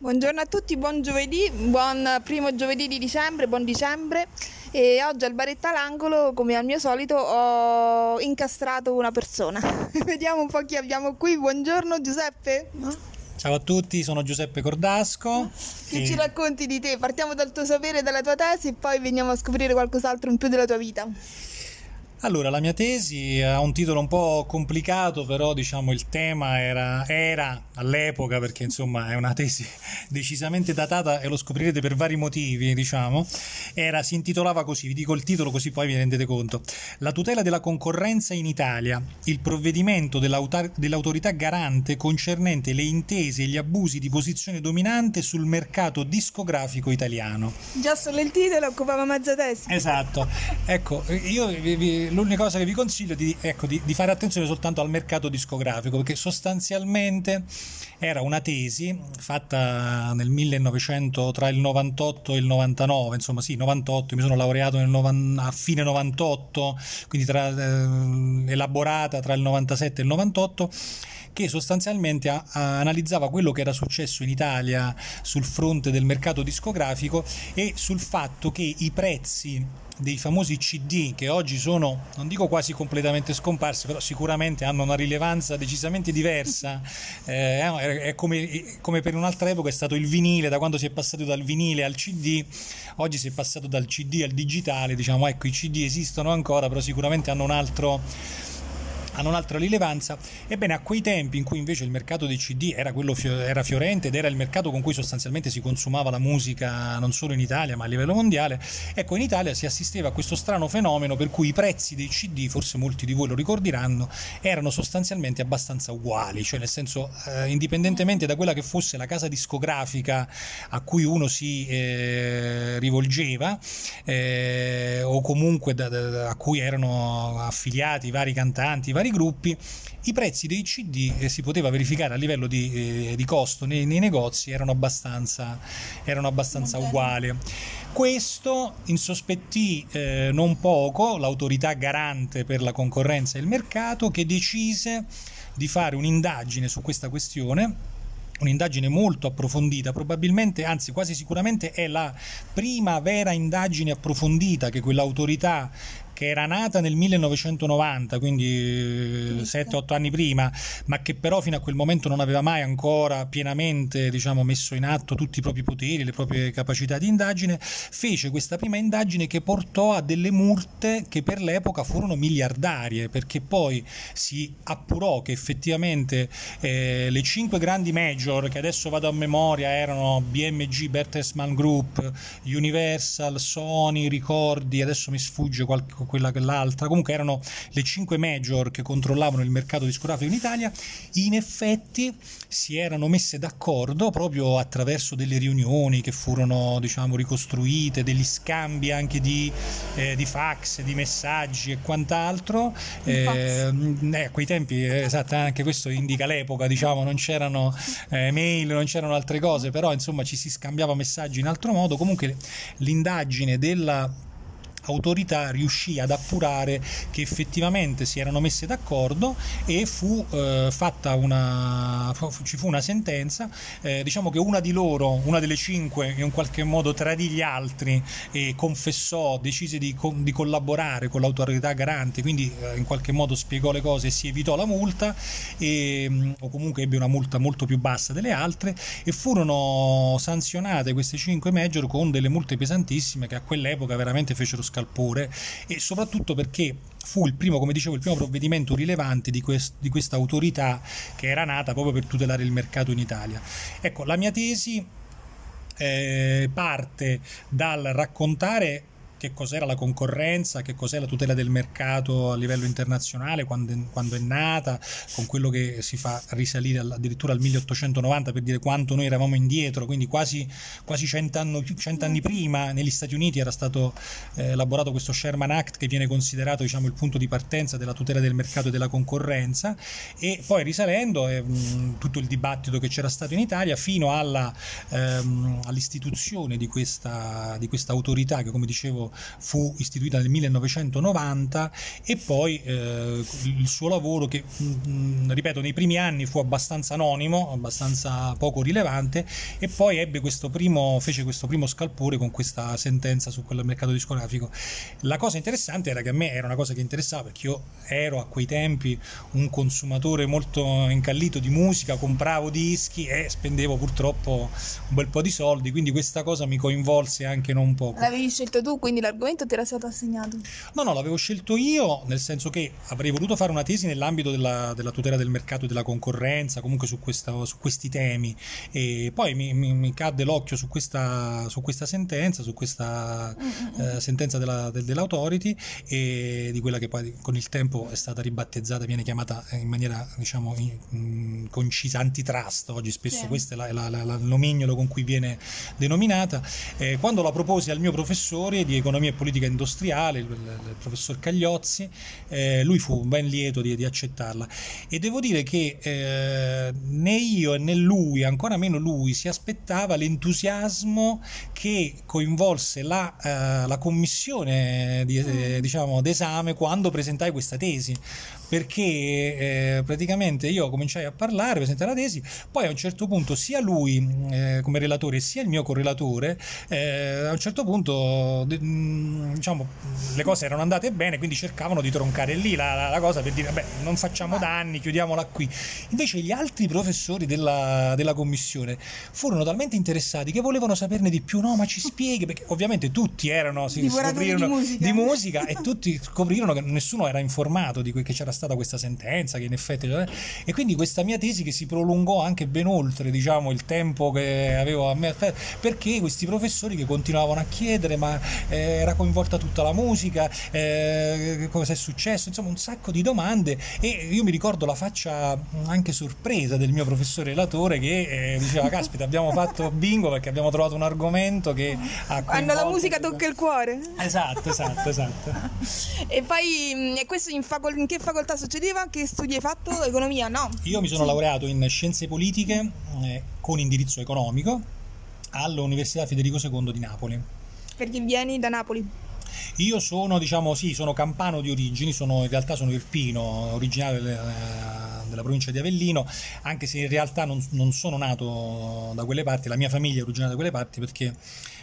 Buongiorno a tutti, buon giovedì, buon primo giovedì di dicembre, buon dicembre. E oggi al baretto all'angolo, come al mio solito, ho incastrato una persona. Vediamo un po' chi abbiamo qui. Buongiorno Giuseppe. Ciao a tutti, sono Giuseppe Cordasco. Che e... ci racconti di te? Partiamo dal tuo sapere dalla tua tesi e poi veniamo a scoprire qualcos'altro in più della tua vita. Allora, la mia tesi ha un titolo un po' complicato, però diciamo il tema era, era, all'epoca, perché insomma è una tesi decisamente datata e lo scoprirete per vari motivi, diciamo, era, si intitolava così, vi dico il titolo così poi vi rendete conto. La tutela della concorrenza in Italia, il provvedimento dell'autorità garante concernente le intese e gli abusi di posizione dominante sul mercato discografico italiano. Già solo il titolo occupava mezza tesi. Esatto, ecco, io vi, vi l'unica cosa che vi consiglio è di, ecco, di, di, fare attenzione soltanto al mercato discografico, perché sostanzialmente era una tesi fatta nel 1900 tra il 98 e il 99, insomma sì, 98, mi sono laureato nel, a fine 98, quindi tra, eh, elaborata tra il 97 e il 98 che sostanzialmente a, a, analizzava quello che era successo in Italia sul fronte del mercato discografico e sul fatto che i prezzi dei famosi CD che oggi sono, non dico quasi completamente scomparsi, però sicuramente hanno una rilevanza decisamente diversa. Eh, è come, come, per un'altra epoca è stato il vinile, da quando si è passato dal vinile al CD, oggi si è passato dal CD al digitale, diciamo ecco i CD esistono ancora, però sicuramente hanno un altro hanno un'altra rilevanza. Ebbene, a quei tempi in cui invece il mercato dei CD era quello era fiorente ed era il mercato con cui sostanzialmente si consumava la musica non solo in Italia ma a livello mondiale, ecco in Italia si assisteva a questo strano fenomeno per cui i prezzi dei CD, forse molti di voi lo ricorderanno, erano sostanzialmente abbastanza uguali, cioè nel senso eh, indipendentemente da quella che fosse la casa discografica a cui uno si eh, rivolgeva eh, o comunque da, da, a cui erano affiliati i vari cantanti, i vari gruppi, i prezzi dei CD eh, si poteva verificare a livello di, eh, di costo nei, nei, negozi erano abbastanza, erano abbastanza uguali. Questo insospettì eh, non poco l'autorità garante per la concorrenza e il mercato che decise di fare un'indagine su questa questione un'indagine molto approfondita, probabilmente, anzi quasi sicuramente è la prima vera indagine approfondita che quell'autorità che era nata nel 1990, quindi 7-8 anni prima, ma che però fino a quel momento non aveva mai ancora pienamente diciamo, messo in atto tutti i propri poteri, le proprie capacità di indagine, fece questa prima indagine che portò a delle multe che per l'epoca furono miliardarie, perché poi si appurò che effettivamente eh, le cinque grandi major, che adesso vado a memoria, erano BMG, Bertelsmann Group, Universal, Sony, Ricordi, adesso mi sfugge qualche quella che l'altra, comunque erano le cinque major che controllavano il mercato discografico in Italia, in effetti si erano messe d'accordo proprio attraverso delle riunioni che furono diciamo ricostruite, degli scambi anche di, eh, di fax, di messaggi e quant'altro. Eh, eh, a quei tempi, eh, esatto, anche questo indica l'epoca, diciamo, non c'erano eh, mail, non c'erano altre cose, però insomma ci si scambiava messaggi in altro modo. Comunque l'indagine della autorità riuscì ad appurare che effettivamente si erano messe d'accordo e fu eh, fatta una ci fu una sentenza eh, diciamo che una di loro una delle cinque in qualche modo tradì gli altri e confessò decise di, di collaborare con l'autorità garante quindi eh, in qualche modo spiegò le cose e si evitò la multa e, mm, o comunque ebbe una multa molto più bassa delle altre e furono sanzionate queste cinque major con delle multe pesantissime che a quell'epoca veramente fecero scalpore e soprattutto perché fu il primo, come dicevo, il primo provvedimento rilevante di, quest, di questa autorità che era nata proprio per tutelare il mercato in Italia. Ecco, la mia tesi eh, parte dal raccontare che cos'era la concorrenza, che cos'è la tutela del mercato a livello internazionale, quando, quando è nata, con quello che si fa risalire addirittura al 1890 per dire quanto noi eravamo indietro, quindi quasi, quasi cent'anni, cent'anni prima negli Stati Uniti era stato eh, elaborato questo Sherman Act che viene considerato diciamo, il punto di partenza della tutela del mercato e della concorrenza. E poi risalendo eh, tutto il dibattito che c'era stato in Italia fino alla, ehm, all'istituzione di questa, di questa autorità che come dicevo Fu istituita nel 1990 e poi eh, il suo lavoro che, mh, mm, ripeto, nei primi anni fu abbastanza anonimo, abbastanza poco rilevante e poi ebbe questo primo, fece questo primo scalpore con questa sentenza su quel mercato discografico. La cosa interessante era che a me era una cosa che interessava perché io ero a quei tempi un consumatore molto incallito di musica, compravo dischi e spendevo purtroppo un bel po' di soldi, quindi questa cosa mi coinvolse anche non poco. L'avevi scelto tu, quindi l'argomento ti era stato assegnato? No, no, l'avevo scelto io, nel senso che avrei voluto fare una tesi nell'ambito della, della tutela del mercato e della concorrenza, comunque su, questa, su questi temi, e poi mi, mi, mi cadde l'occhio su questa, su questa, sentenza, su questa eh, sentenza della, del, dell'autority e di quella che poi con il tempo è stata ribattezzata, viene chiamata in maniera diciamo in, concisa antitrust, oggi spesso sì. questo è la, la, la, il nomignolo con cui viene denominata. Eh, quando la proposi al mio professore di economia e politica industriale, il, il professor Cagliozzi, eh, lui fu ben lieto di, di, accettarla. E devo dire che eh, né io né lui, ancora meno lui, si aspettava l'entusiasmo che coinvolse la, eh, la commissione di, eh, diciamo, d'esame quando presentai questa tesi perché eh, praticamente io cominciai a parlare, presentare la tesi, poi a un certo punto sia lui eh, come relatore sia il mio correlatore, eh, a un certo punto mm, diciamo, le cose erano andate bene, quindi cercavano di troncare lì la, la, la cosa per dire, beh, non facciamo danni, chiudiamola qui. Invece gli altri professori della, della commissione furono talmente interessati che volevano saperne di più, no, ma ci spieghi, perché ovviamente tutti erano, si scoprirono di musica. di musica e tutti scoprirono che nessuno era informato di che c'era stato stata questa sentenza che in effetti cioè, e quindi questa mia tesi che si prolungò anche ben oltre diciamo il tempo che avevo a me perché questi professori che continuavano a chiedere ma eh, era coinvolta tutta la musica eh, cosa è successo insomma un sacco di domande e io mi ricordo la faccia anche sorpresa del mio professore relatore che eh, diceva caspita abbiamo fatto bingo perché abbiamo trovato un argomento che ha quando la musica tocca il cuore. Esatto esatto esatto. E poi e questo in, facol- in che facoltà realtà succedeva? Che studi hai fatto? Economia? No. Io mi sono sì. laureato in scienze politiche eh, con indirizzo economico all'Università Federico II di Napoli. Perché vieni da Napoli? Io sono, diciamo, sì, sono campano di origini, sono, in realtà sono irpino, originario della, eh, della provincia di Avellino, anche se in realtà non, non sono nato da quelle parti, la mia famiglia è originaria da quelle parti perché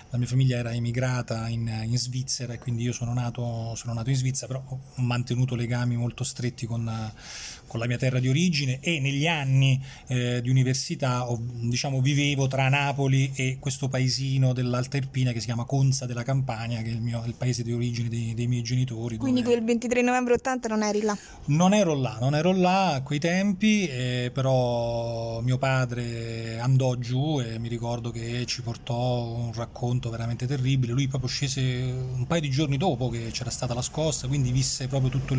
la mia famiglia era emigrata in, in Svizzera e quindi io sono nato, sono nato, in Svizzera, però ho mantenuto legami molto stretti con, con la mia terra di origine e negli anni eh, di università ho, diciamo, vivevo tra Napoli e questo paesino dell'Alta Irpina che si chiama Conza della Campania, che è il, mio, il paese di origine dei, dei miei genitori. Quindi quel 23 novembre 80 non eri là? Non ero là, non ero là a quei tempi, eh, però mio padre andò giù e mi ricordo che ci portò un racconto veramente terribile. Lui proprio scese un paio di giorni dopo che c'era stata la scossa, quindi visse proprio tutta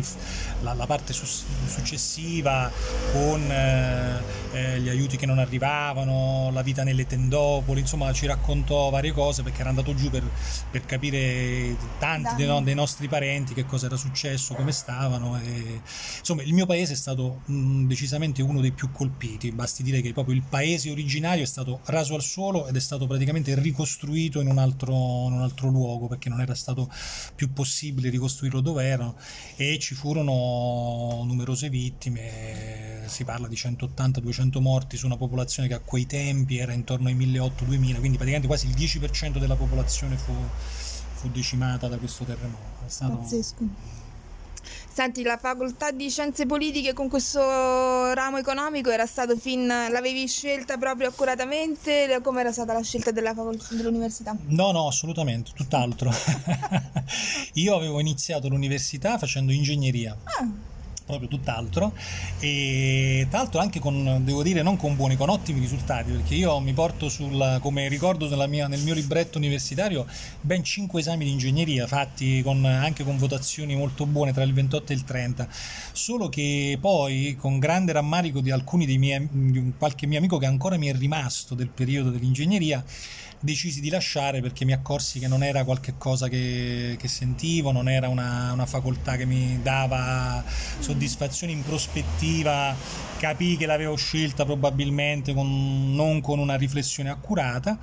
la, la parte su, successiva successiva con eh, eh, gli aiuti che non arrivavano, la vita nelle tendopoli, insomma ci raccontò varie cose perché era andato giù per, per capire tanti dei, no, dei, nostri parenti che cosa era successo, come stavano. E, insomma il mio paese è stato mh, mm, decisamente uno dei più colpiti, basti dire che proprio il paese originario è stato raso al suolo ed è stato praticamente ricostruito in un altro, in un altro luogo perché non era stato più possibile ricostruirlo dove erano e ci furono numerose vittime vittime, si parla di 180-200 morti su una popolazione che a quei tempi era intorno ai 1800-2000, quindi praticamente quasi il 10% della popolazione fu, fu decimata da questo terremoto. È stato... Pazzesco. Senti, la facoltà di scienze politiche con questo ramo economico era stato fin. l'avevi scelta proprio accuratamente? Come era stata la scelta della facoltà, dell'università? No, no, assolutamente, tutt'altro. Io avevo iniziato l'università facendo ingegneria. Ah proprio tutt'altro. E tra l'altro anche con, devo dire, non con buoni, con ottimi risultati perché io mi porto sul, come ricordo mia, nel mio libretto universitario ben 5 esami di ingegneria fatti con, anche con votazioni molto buone tra il 28 e il 30 solo che poi con grande rammarico di alcuni dei miei di qualche mio amico che ancora mi è rimasto del periodo dell'ingegneria decisi di lasciare perché mi accorsi che non era qualcosa che, che sentivo, non era una, una, facoltà che mi dava soddisfazione in prospettiva, capii che l'avevo scelta probabilmente con, non con una riflessione accurata,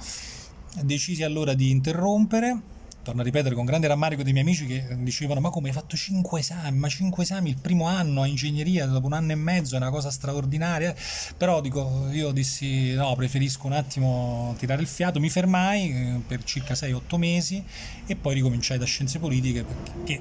decisi allora di interrompere torno a ripetere con grande rammarico dei miei amici che dicevano ma come hai fatto 5 esami, ma 5 esami il primo anno a ingegneria dopo un anno e mezzo è una cosa straordinaria, però dico io dissi no preferisco un attimo tirare il fiato, mi fermai eh, per circa 6-8 mesi e poi ricominciai da scienze politiche perché,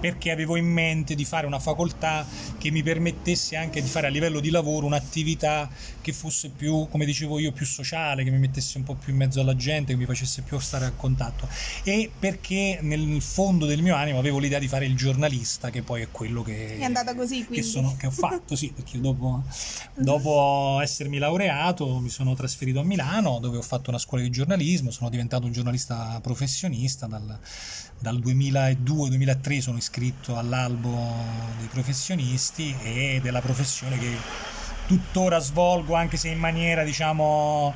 perché avevo in mente di fare una facoltà che mi permettesse anche di fare a livello di lavoro un'attività che fosse più, come dicevo io, più sociale, che mi mettesse un po' più in mezzo alla gente, che mi facesse più stare a contatto. E perché nel fondo del mio animo avevo l'idea di fare il giornalista, che poi è quello che, è andata così, che, sono, che ho fatto, sì, perché dopo, dopo essermi laureato mi sono trasferito a Milano dove ho fatto una scuola di giornalismo, sono diventato un giornalista professionista dal, dal 2002-2003 sono iscritto all'albo dei professionisti e della professione che tuttora svolgo anche se in maniera diciamo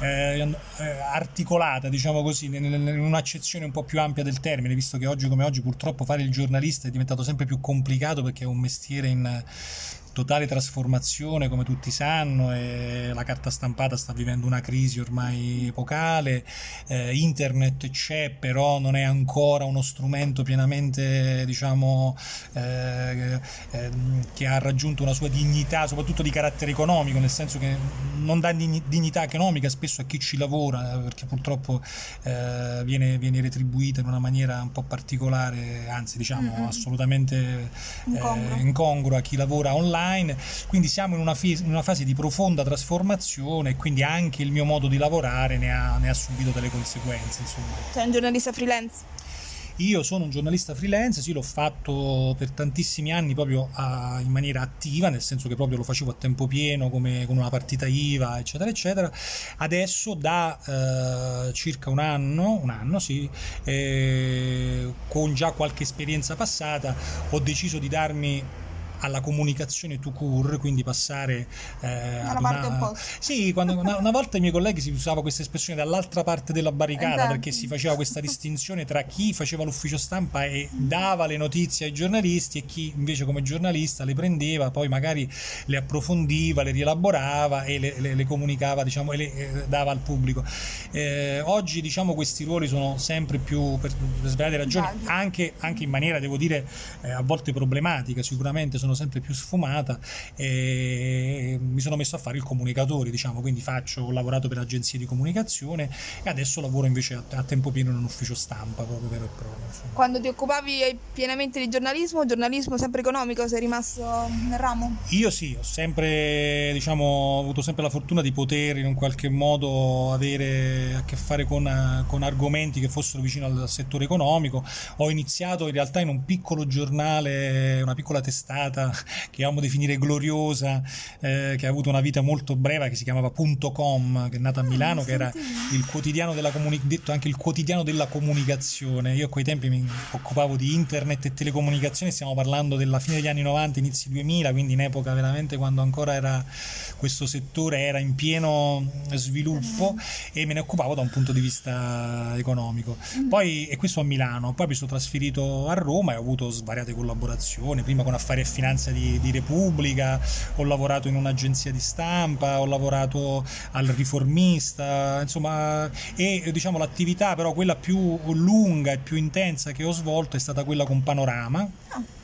eh, eh, articolata, diciamo così, in un'accezione un po' più ampia del termine, visto che oggi come oggi purtroppo fare il giornalista è diventato sempre più complicato perché è un mestiere in totale trasformazione come tutti sanno e la carta stampata sta vivendo una crisi ormai epocale, eh, internet c'è però non è ancora uno strumento pienamente diciamo eh, eh, che ha raggiunto una sua dignità soprattutto di carattere economico nel senso che non dà dignità economica spesso a chi ci lavora eh, perché purtroppo eh, viene, viene, retribuita in una maniera un po' particolare anzi diciamo mm-hmm. assolutamente eh, incongrua a chi lavora online online, quindi siamo in una, fase, in una fase di profonda trasformazione e quindi anche il mio modo di lavorare ne ha, ne ha subito delle conseguenze. Insomma. Sei un giornalista freelance? Io sono un giornalista freelance, sì, l'ho fatto per tantissimi anni proprio a, in maniera attiva, nel senso che proprio lo facevo a tempo pieno come con una partita IVA, eccetera, eccetera. Adesso da eh, circa un anno, un anno sì, eh, con già qualche esperienza passata, ho deciso di darmi alla comunicazione to cure, quindi passare eh, una parte. Sì, quando, una, una, volta i miei colleghi si usava questa espressione dall'altra parte della barricata esatto. perché si faceva questa distinzione tra chi faceva l'ufficio stampa e dava le notizie ai giornalisti e chi invece come giornalista le prendeva, poi magari le approfondiva, le rielaborava e le, le, le comunicava, diciamo, e le eh, dava al pubblico. Eh, oggi diciamo questi ruoli sono sempre più, per, per svariate ragioni, anche, anche, in maniera, devo dire, eh, a volte problematica, sicuramente sono sono sempre più sfumata e mi sono messo a fare il comunicatore, diciamo, quindi faccio, ho lavorato per agenzie di comunicazione e adesso lavoro invece a, a tempo pieno in un ufficio stampa proprio vero e proprio. Insomma. Quando ti occupavi pienamente di giornalismo, giornalismo sempre economico, sei rimasto nel ramo? Io sì, ho sempre, diciamo, ho avuto sempre la fortuna di poter in un qualche modo avere a che fare con, con argomenti che fossero vicino al settore economico. Ho iniziato in realtà in un piccolo giornale, una piccola testata giornata che amo definire gloriosa, eh, che ha avuto una vita molto breve, che si chiamava Punto .com, che è nata a ah, Milano, che era il quotidiano della comuni- detto anche il quotidiano della comunicazione. Io a quei tempi mi occupavo di internet e telecomunicazioni, stiamo parlando della fine degli anni 90, inizi 2000, quindi in epoca veramente quando ancora era, questo settore era in pieno sviluppo e me ne occupavo da un punto di vista economico. Mm. Poi, e questo a Milano, poi mi sono trasferito a Roma e ho avuto svariate collaborazioni, prima con Affari e Finanza finanza di, di, Repubblica, ho lavorato in un'agenzia di stampa, ho lavorato al riformista, insomma, e diciamo l'attività però quella più lunga e più intensa che ho svolto è stata quella con Panorama. Oh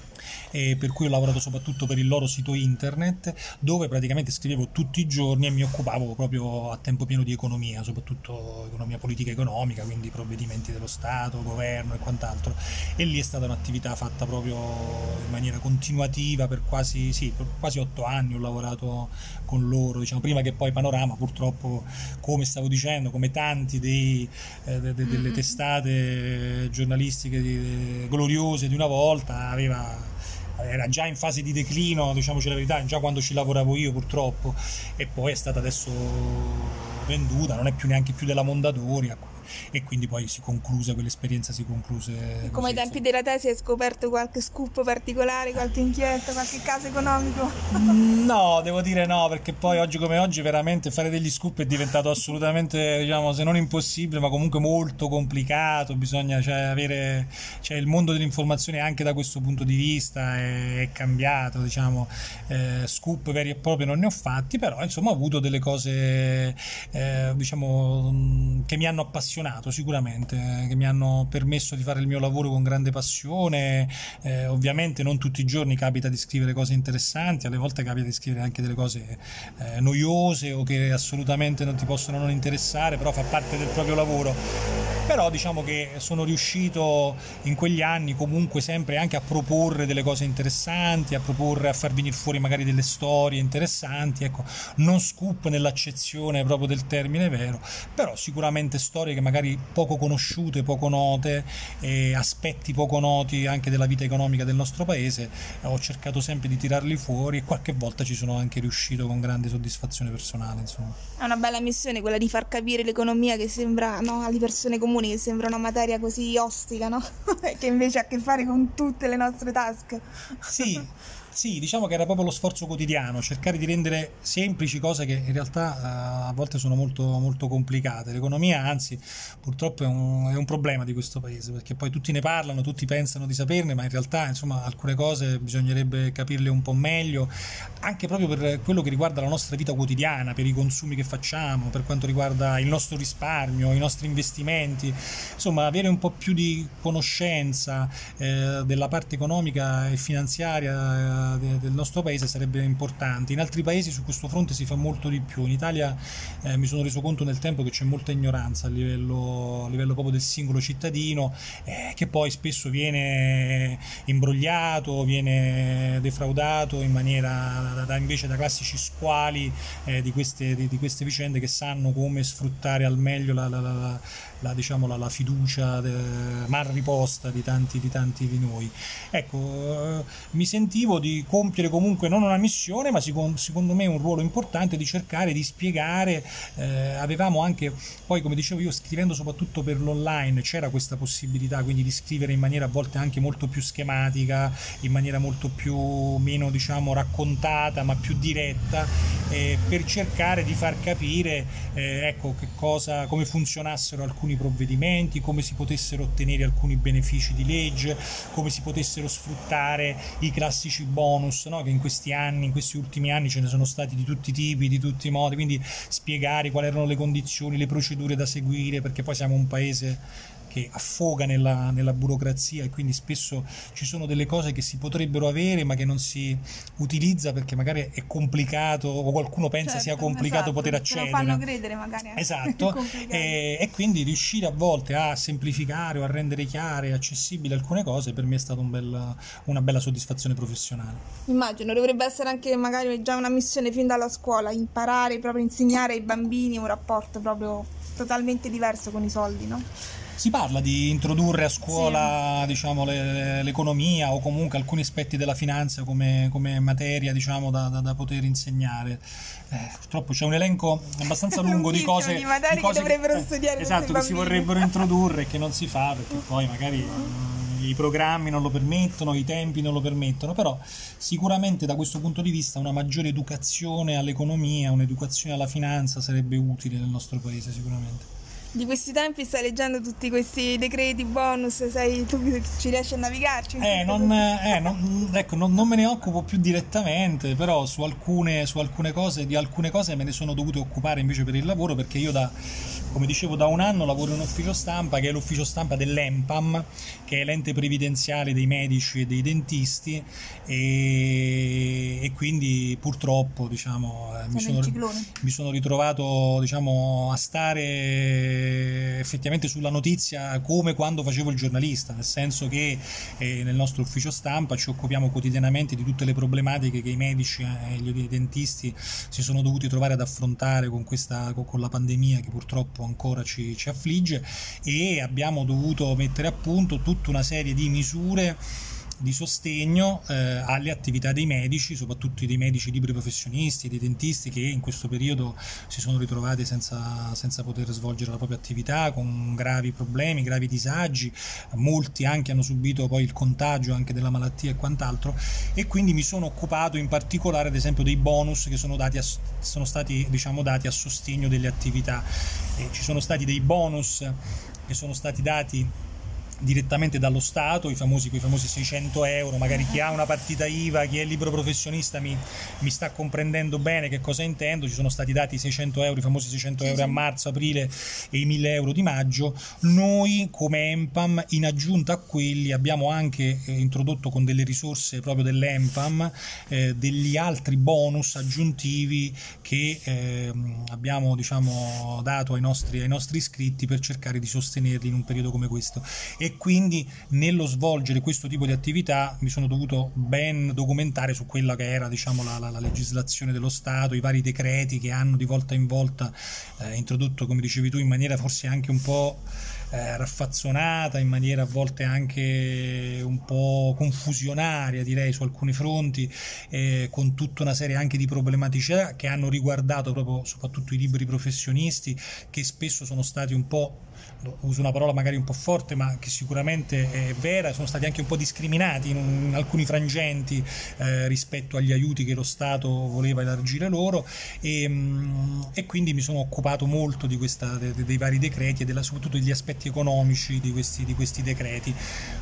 e per cui ho lavorato soprattutto per il loro sito internet dove praticamente scrivevo tutti i giorni e mi occupavo proprio a tempo pieno di economia, soprattutto economia politica economica, quindi provvedimenti dello Stato, governo e quant'altro. E lì è stata un'attività fatta proprio in maniera continuativa per quasi, sì, per quasi otto anni ho lavorato con loro, diciamo, prima che poi Panorama purtroppo, come stavo dicendo, come tanti dei, eh, de, de, delle testate giornalistiche di, gloriose di una volta, aveva era già in fase di declino, diciamoci la verità, già quando ci lavoravo io purtroppo, e poi è stata adesso venduta, non è più neanche più della Mondadori, e quindi poi si concluse, quell'esperienza si concluse. Come ai tempi della tesi hai scoperto qualche scoop particolare, qualche inchiesta, qualche caso economico? Mm, no, devo dire no, perché poi oggi come oggi veramente fare degli scoop è diventato assolutamente, diciamo, se non impossibile, ma comunque molto complicato, bisogna cioè, avere, cioè, il mondo dell'informazione anche da questo punto di vista è, è cambiato, diciamo, eh, scoop veri e propri non ne ho fatti, però insomma ho avuto delle cose, eh, diciamo, che mi hanno appassionato appassionato sicuramente, che mi hanno permesso di fare il mio lavoro con grande passione. Eh, ovviamente non tutti i giorni capita di scrivere cose interessanti, alle volte capita di scrivere anche delle cose eh, noiose o che assolutamente non ti possono non interessare, però fa parte del proprio lavoro. Però diciamo che sono riuscito in quegli anni comunque sempre anche a proporre delle cose interessanti, a proporre, a far venire fuori magari delle storie interessanti, ecco, non scoop nell'accezione proprio del termine vero, però sicuramente storie che magari poco conosciute, poco note, eh, aspetti poco noti anche della vita economica del nostro paese, ho cercato sempre di tirarli fuori e qualche volta ci sono anche riuscito con grande soddisfazione personale. Insomma. È una bella missione quella di far capire l'economia che sembra no, alle persone comuni, che sembra una materia così ostica, no? che invece ha a che fare con tutte le nostre tasche. Sì, sì, diciamo che era proprio lo sforzo quotidiano, cercare di rendere semplici cose che in realtà uh, a volte sono molto, molto complicate. L'economia, anzi, purtroppo è un, è un, problema di questo paese, perché poi tutti ne parlano, tutti pensano di saperne, ma in realtà, insomma, alcune cose bisognerebbe capirle un po' meglio, anche proprio per quello che riguarda la nostra vita quotidiana, per i consumi che facciamo, per quanto riguarda il nostro risparmio, i nostri investimenti, insomma, avere un po' più di conoscenza eh, della parte economica e finanziaria del nostro paese sarebbe importante. In altri paesi su questo fronte si fa molto di più. In Italia eh, mi sono reso conto nel tempo che c'è molta ignoranza a livello, a livello proprio del singolo cittadino, eh, che poi spesso viene imbrogliato, viene defraudato in maniera da, invece da classici squali eh, di, queste, di, di, queste, vicende che sanno come sfruttare al meglio la, la, la, la diciamo, la, fiducia de, mal riposta di tanti, di tanti di noi. Ecco, eh, mi sentivo di compiere comunque non una missione, ma secondo me un ruolo importante di cercare di spiegare. Eh, avevamo anche, poi come dicevo io, scrivendo soprattutto per l'online, c'era questa possibilità quindi di scrivere in maniera a volte anche molto più schematica, in maniera molto più meno diciamo raccontata, ma più diretta, eh, per cercare di far capire eh, ecco, che cosa, come funzionassero alcuni provvedimenti, come si potessero ottenere alcuni benefici di legge, come si potessero sfruttare i classici bonus no? che in questi anni, in questi ultimi anni ce ne sono stati di tutti i tipi, di tutti i modi, quindi spiegare quali erano le condizioni, le procedure da seguire, perché poi siamo un paese che affoga nella, nella, burocrazia e quindi spesso ci sono delle cose che si potrebbero avere ma che non si utilizza perché magari è complicato o qualcuno pensa certo, sia complicato esatto, poter accedere. Lo fanno credere magari. Esatto, e, e, quindi riuscire a volte a semplificare o a rendere chiare e accessibili alcune cose per me è stata un bel, una bella soddisfazione professionale. Immagino, dovrebbe essere anche magari già una missione fin dalla scuola, imparare proprio insegnare ai bambini un rapporto proprio totalmente diverso con i soldi, no? Si parla di introdurre a scuola sì. diciamo, le, l'economia o comunque alcuni aspetti della finanza come, come materia diciamo, da, da, da, poter insegnare. Eh, purtroppo c'è un elenco abbastanza lungo di cose, di, di cose che dovrebbero che, studiare. Eh, esatto, che si vorrebbero introdurre e che non si fa perché poi magari mm, i programmi non lo permettono, i tempi non lo permettono, però sicuramente da questo punto di vista una maggiore educazione all'economia, un'educazione alla finanza sarebbe utile nel nostro paese sicuramente di questi tempi stai leggendo tutti questi decreti bonus, sei tu che ci riesci a navigarci? Eh, non, eh, non, ecco, non, non, me ne occupo più direttamente, però su alcune, su alcune cose, di alcune cose me ne sono dovuto occupare invece per il lavoro perché io da come dicevo da un anno lavoro in un ufficio stampa che è l'ufficio stampa dell'EMPAM, che è l'ente previdenziale dei medici e dei dentisti e, e quindi purtroppo diciamo, eh, mi, sono, mi, sono, ritrovato diciamo, a stare effettivamente sulla notizia come quando facevo il giornalista, nel senso che eh, nel nostro ufficio stampa ci occupiamo quotidianamente di tutte le problematiche che i medici e gli dentisti si sono dovuti trovare ad affrontare con, questa, con la pandemia che purtroppo ancora ci, ci affligge e abbiamo dovuto mettere a punto tutta una serie di misure di sostegno eh, alle attività dei medici, soprattutto dei medici liberi professionisti, dei dentisti che in questo periodo si sono ritrovati senza, senza, poter svolgere la propria attività, con gravi problemi, gravi disagi, molti anche hanno subito poi il contagio anche della malattia e quant'altro e quindi mi sono occupato in particolare ad esempio dei bonus che sono, dati a, sono stati diciamo, dati a sostegno delle attività. E ci sono stati dei bonus che sono stati dati direttamente dallo Stato, i famosi, quei famosi 600 euro, magari chi ha una partita IVA, chi è libero professionista mi, mi sta comprendendo bene che cosa intendo, ci sono stati dati i 600 euro, i famosi 600 euro a marzo, aprile e i 1000 euro di maggio, noi come EMPAM in aggiunta a quelli abbiamo anche eh, introdotto con delle risorse proprio dell'EMPAM eh, degli altri bonus aggiuntivi che eh, abbiamo diciamo, dato ai nostri, ai nostri iscritti per cercare di sostenerli in un periodo come questo. e quindi nello svolgere questo tipo di attività mi sono dovuto ben documentare su quella che era diciamo, la, la, la legislazione dello Stato, i vari decreti che hanno di volta in volta eh, introdotto, come dicevi tu, in maniera forse anche un po' eh, raffazzonata, in maniera a volte anche un po' confusionaria, direi, su alcuni fronti, eh, con tutta una serie anche di problematicità che hanno riguardato proprio soprattutto i liberi professionisti, che spesso sono stati un po' uso una parola magari un po' forte, ma che sicuramente è vera, sono stati anche un po' discriminati in, in alcuni frangenti eh, rispetto agli aiuti che lo Stato voleva elargire loro. E, mm, e quindi mi sono occupato molto di questa, de, dei vari decreti e della, soprattutto degli aspetti economici di questi, di questi decreti,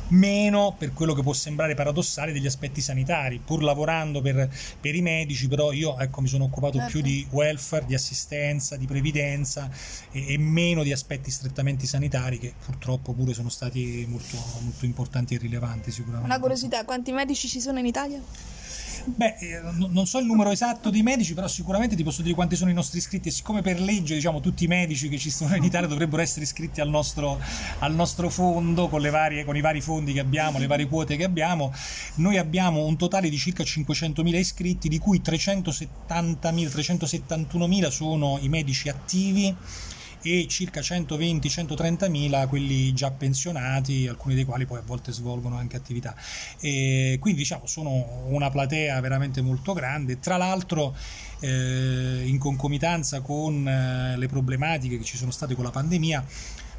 meno per quello che può sembrare paradossale degli aspetti sanitari, pur lavorando per, per i medici, però io ecco, mi sono occupato certo. più di welfare, di assistenza, di previdenza e, e meno di aspetti strettamente sanitari che purtroppo pure sono stati molto, molto importanti e rilevanti sicuramente. Una curiosità, quanti medici ci sono in Italia? Beh, eh, non so il numero esatto di medici, però sicuramente ti posso dire quanti sono i nostri iscritti. E siccome per legge diciamo, tutti i medici che ci sono in Italia dovrebbero essere iscritti al nostro, al nostro fondo con, varie, con, i vari fondi che abbiamo, le varie quote che abbiamo, noi abbiamo un totale di circa 500.000 iscritti, di cui 370.000, 371.000 sono i medici attivi e circa 120-130 mila quelli già pensionati, alcuni dei quali poi a volte svolgono anche attività. E quindi diciamo sono una platea veramente molto grande. Tra l'altro eh, in concomitanza con eh, le problematiche che ci sono state con la pandemia,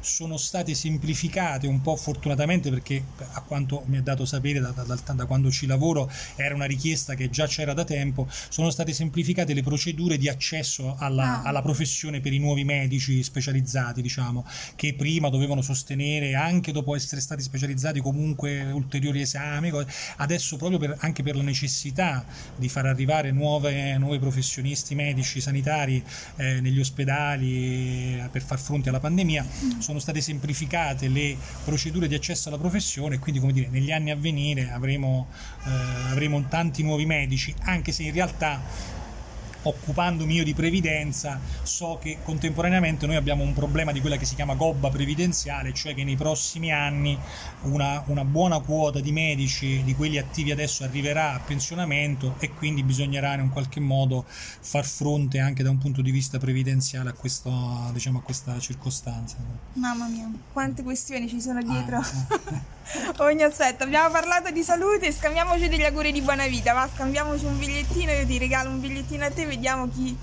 sono state semplificate un po' fortunatamente perché a quanto mi è dato sapere da, da, da, quando ci lavoro era una richiesta che già c'era da tempo, sono state semplificate le procedure di accesso alla, ah. alla professione per i nuovi medici specializzati, diciamo, che prima dovevano sostenere anche dopo essere stati specializzati comunque ulteriori esami, adesso proprio per, anche per la necessità di far arrivare nuove, nuovi professionisti medici, sanitari eh, negli ospedali eh, per far fronte alla pandemia, mm. sono sono state semplificate le procedure di accesso alla professione quindi come dire negli anni a venire avremo, eh, avremo tanti nuovi medici anche se in realtà occupandomi io di previdenza, so che contemporaneamente noi abbiamo un problema di quella che si chiama gobba previdenziale, cioè che nei prossimi anni una, una buona quota di medici, di quelli attivi adesso, arriverà a pensionamento e quindi bisognerà in un qualche modo far fronte anche da un punto di vista previdenziale a, questo, diciamo, a questa circostanza. Mamma mia, quante questioni ci sono dietro. Ah, Ogni aspetto. Abbiamo parlato di salute, scambiamoci degli auguri di buona vita, va, scambiamoci un bigliettino, io ti regalo un bigliettino a te, vediamo chi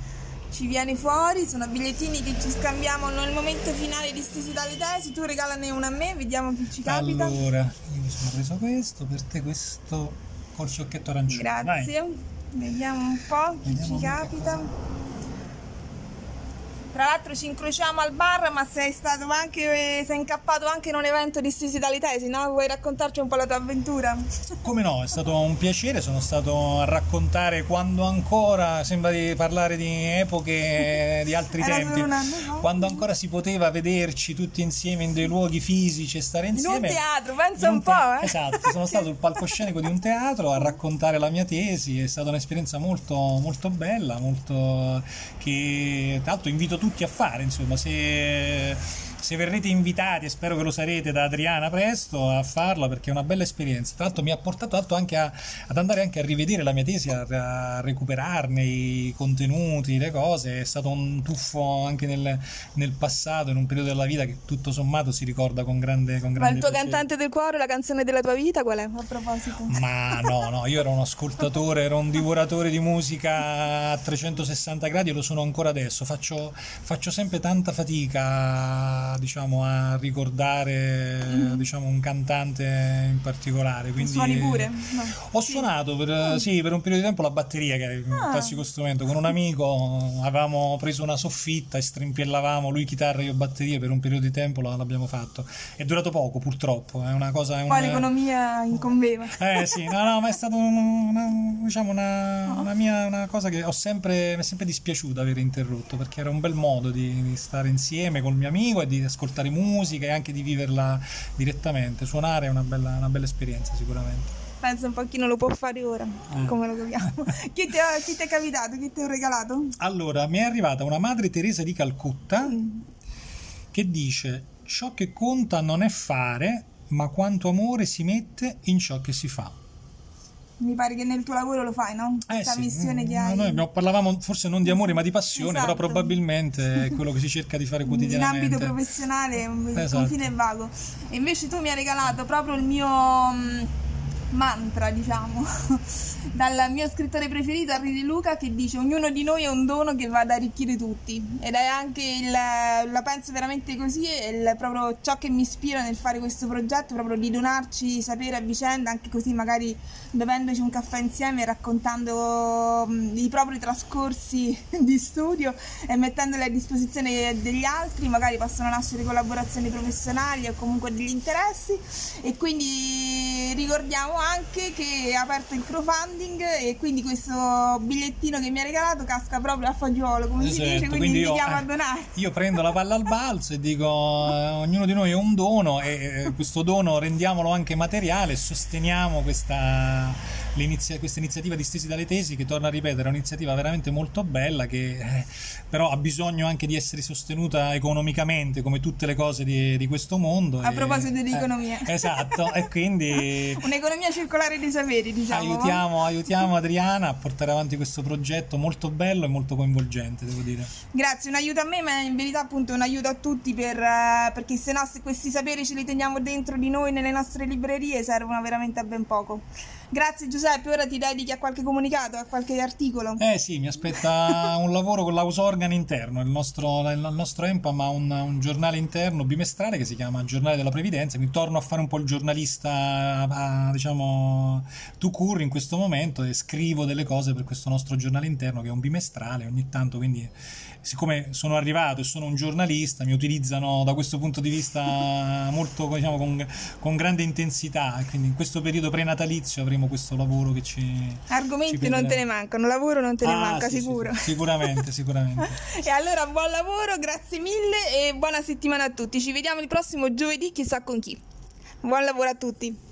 ci viene fuori. Sono bigliettini che ci scambiamo nel momento finale di stesi dalle tesi, tu regalane uno a me, vediamo chi ci capita. Allora, io mi sono preso questo, per te questo col fiocchetto arancione. Grazie. Vai. Vediamo un po' chi vediamo ci capita. Tra l'altro ci incrociamo al bar, ma sei stato anche, sei incappato anche in un evento di Stisi Tesi, no? Vuoi raccontarci un po' la tua avventura? Come no, è stato un piacere, sono stato a raccontare quando ancora, sembra di parlare di epoche di altri Era tempi, anno, no? quando ancora si poteva vederci tutti insieme in dei luoghi fisici e stare insieme. In un teatro, pensa un, un te- po'. Eh? Esatto, sono stato sul palcoscenico di un teatro a raccontare la mia tesi, è stata un'esperienza molto, molto bella, molto che tra l'altro invito tutti a fare, insomma, se se verrete invitati, e spero che lo sarete da Adriana presto, a farla perché è una bella esperienza. Tra l'altro mi ha portato anche a, ad andare anche a rivedere la mia tesi, a, a, recuperarne i contenuti, le cose. È stato un tuffo anche nel, nel, passato, in un periodo della vita che tutto sommato si ricorda con grande, con grande Ma il tuo piacere. cantante del cuore, la canzone della tua vita qual è? A proposito. Ma no, no, io ero un ascoltatore, ero un divoratore di musica a 360 gradi e lo sono ancora adesso. Faccio, faccio sempre tanta fatica a, diciamo, a ricordare mm. diciamo, un cantante in particolare. Quindi, Suoni pure? No. Ho sì. suonato per, oh. sì, per, un periodo di tempo la batteria, che è un ah. classico strumento. Con un amico avevamo preso una soffitta e strimpiellavamo, lui chitarra, io batteria, per un periodo di tempo l'abbiamo fatto. È durato poco purtroppo, è una cosa... È Poi un... l'economia incombeva. Eh sì, no, no, ma è stata una, diciamo una, una, mia una cosa che ho sempre, mi è sempre dispiaciuto aver interrotto, perché era un bel modo di, di stare insieme col mio amico e di ascoltare musica e anche di viverla direttamente. Suonare è una bella, una bella esperienza sicuramente pensa un po' chi non lo può fare ora, eh. come lo capiamo. chi, ti è, chi ti è capitato? Chi ti ha regalato? Allora, mi è arrivata una madre Teresa di Calcutta mm. che dice ciò che conta non è fare, ma quanto amore si mette in ciò che si fa. Mi pare che nel tuo lavoro lo fai, no? Eh Questa sì. missione che hai. Noi parlavamo forse non di amore, ma di passione, esatto. però probabilmente è quello che si cerca di fare quotidianamente. In ambito professionale il esatto. confine è vago. E invece tu mi hai regalato proprio il mio mm, mantra, diciamo, dal mio scrittore preferito, Henri Di Luca, che dice ognuno di noi è un dono che va ad arricchire tutti. Ed è anche il, la penso veramente così, è il, proprio ciò che mi ispira nel fare questo progetto, proprio di donarci sapere a vicenda, anche così magari bevendoci un caffè insieme, raccontando mm, i propri trascorsi di studio e mettendoli a disposizione degli altri, magari possono nascere collaborazioni professionali o comunque degli interessi e quindi ricordiamo anche che ha aperto il crowdfunding e quindi questo bigliettino che mi ha regalato casca proprio a fagiolo, come esatto, si dice, quindi, quindi invitiamo io, a donare. Io prendo la palla al balzo e dico eh, ognuno di noi è un dono e eh, questo dono rendiamolo anche materiale, sosteniamo questa questa iniziativa di Stesi dalle Tesi, che torna a ripetere, è un'iniziativa veramente molto bella, che eh, però ha bisogno anche di essere sostenuta economicamente, come tutte le cose di, di questo mondo. A e, proposito di economia. Eh, esatto, e quindi... Un'economia circolare dei saperi, diciamo. Aiutiamo, aiutiamo Adriana a portare avanti questo progetto molto bello e molto coinvolgente, devo dire. Grazie, un aiuto a me, ma in verità appunto un aiuto a tutti per, uh, perché se no questi saperi ce li teniamo dentro di noi nelle nostre librerie servono veramente a ben poco. Grazie Giuseppe, ora ti dedichi a qualche comunicato, a qualche articolo. Eh sì, mi aspetta un lavoro con l'house organ interno, il nostro, il nostro EMPAM ha un, un, giornale interno bimestrale che si chiama Giornale della Previdenza, quindi torno a fare un po' il giornalista, diciamo, to cure in questo momento e scrivo delle cose per questo nostro giornale interno che è un bimestrale ogni tanto, quindi siccome sono arrivato e sono un giornalista, mi utilizzano da questo punto di vista molto diciamo, con, con, grande intensità. Quindi in questo periodo prenatalizio avremo questo lavoro che ci. Argomenti ci non te ne mancano, lavoro non te ne ah, manca, sì, sicuro. Sì, sicuramente, sicuramente. e allora buon lavoro, grazie mille e buona settimana a tutti. Ci vediamo il prossimo giovedì, chissà con chi. Buon lavoro a tutti.